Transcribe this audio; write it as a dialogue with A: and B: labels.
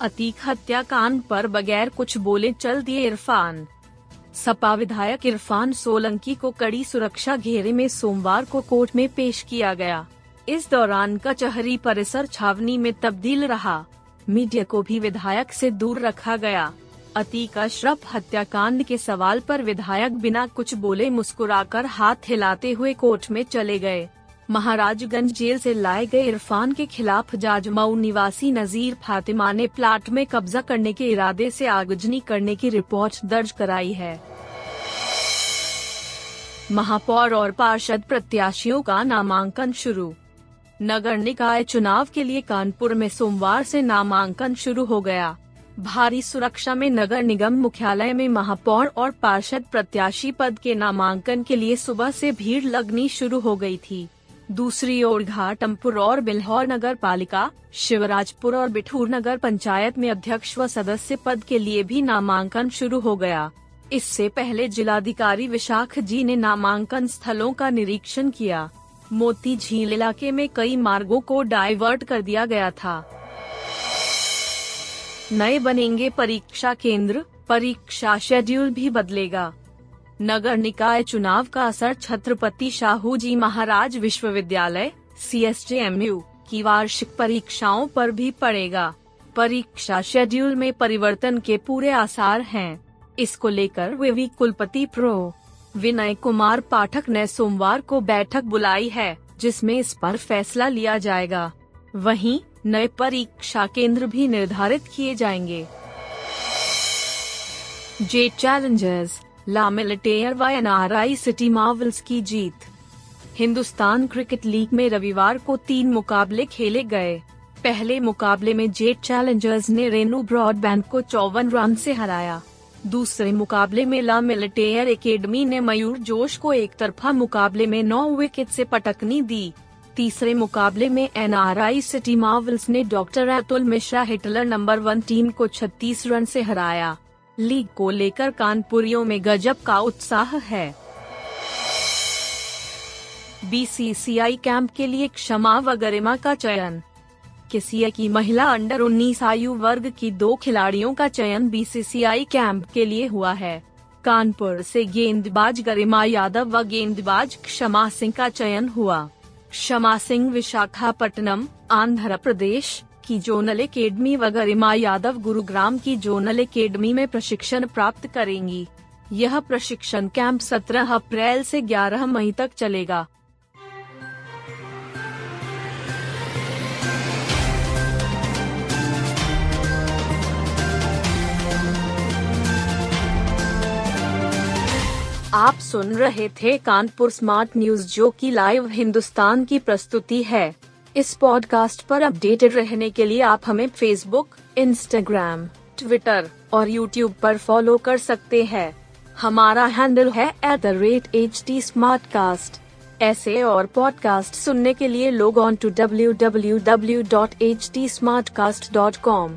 A: अतीक हत्याकांड पर बगैर कुछ बोले चल दिए इरफान। सपा विधायक इरफान सोलंकी को कड़ी सुरक्षा घेरे में सोमवार को कोर्ट में पेश किया गया। इस दौरान कचहरी परिसर छावनी में तब्दील रहा। मीडिया को भी विधायक से दूर रखा गया। अतीक अशरफ हत्याकांड के सवाल पर विधायक बिना कुछ बोले मुस्कुराकर हाथ हिलाते हुए कोर्ट में चले गए। महाराजगंज जेल से लाए गए इरफान के खिलाफ जाजमऊ निवासी नजीर फातिमा ने प्लाट में कब्जा करने के इरादे से आगजनी करने की रिपोर्ट दर्ज कराई है। महापौर और पार्षद प्रत्याशियों का नामांकन शुरू। नगर निकाय चुनाव के लिए कानपुर में सोमवार से नामांकन शुरू हो गया। भारी सुरक्षा में नगर निगम मुख्यालय में महापौर और पार्षद प्रत्याशी पद के नामांकन के लिए सुबह से भीड़ लगनी शुरू हो गई थी। दूसरी ओर घाटमपुर और बिल्हौर नगर पालिका, शिवराजपुर और बिठूर नगर पंचायत में अध्यक्ष व सदस्य पद के लिए भी नामांकन शुरू हो गया। इससे पहले जिलाधिकारी विशाख जी ने नामांकन स्थलों का निरीक्षण किया। मोती झील इलाके में कई मार्गों को डाइवर्ट कर दिया गया था। नए बनेंगे परीक्षा केंद्र, परीक्षा शेड्यूल भी बदलेगा। नगर निकाय चुनाव का असर छत्रपति शाहू जी महाराज विश्वविद्यालय सी एस की वार्षिक परीक्षाओं पर भी पड़ेगा। परीक्षा शेड्यूल में परिवर्तन के पूरे आसार हैं। इसको लेकर विवि कुलपति प्रो. विनय कुमार पाठक ने सोमवार को बैठक बुलाई है, जिसमें इस पर फैसला लिया जाएगा। वहीं, नए परीक्षा केंद्र भी निर्धारित किए जाएँगे। जेट चैलेंजर्स ला मिलिटेयर व एनआरआई सिटी मार्वल्स की जीत। हिंदुस्तान क्रिकेट लीग में रविवार को तीन मुकाबले खेले गए। पहले मुकाबले में जेट चैलेंजर्स ने रेनू ब्रॉडबैंड को चौवन रन से हराया। दूसरे मुकाबले में ला मिलिटेयर एकेडमी ने मयूर जोश को एक तरफा मुकाबले में नौ विकेट से पटकनी दी। तीसरे मुकाबले में एनआरआई सिटी मार्वल्स ने doctor Atul Mishra Hitler number one team को 36 रन से हराया। लीग को लेकर कानपुरियों में गजब का उत्साह है। बीसीसीआई कैंप के लिए क्षमा व गरिमा का चयन। किसी की महिला अंडर 19 आयु वर्ग की दो खिलाड़ियों का चयन बीसीसीआई कैंप के लिए हुआ है। कानपुर से गेंदबाज गरिमा यादव व गेंदबाज क्षमा सिंह का चयन हुआ। क्षमा सिंह विशाखापट्टनम, आंध्र प्रदेश। की जोनल एकेडमी व गरिमा यादव गुरुग्राम की जोनल एकेडमी में प्रशिक्षण प्राप्त करेंगी। यह प्रशिक्षण कैंप 17 अप्रैल से 11 मई तक चलेगा। आप सुन रहे थे कानपुर स्मार्ट न्यूज़ जो की लाइव हिंदुस्तान की प्रस्तुति है। इस पॉडकास्ट पर अपडेटेड रहने के लिए आप हमें फेसबुक इंस्टाग्राम ट्विटर और यूट्यूब पर फॉलो कर सकते हैं। हमारा हैंडल है at the rate H T ऐसे और पॉडकास्ट सुनने के लिए log on to W W W dot H T Smartcast dot com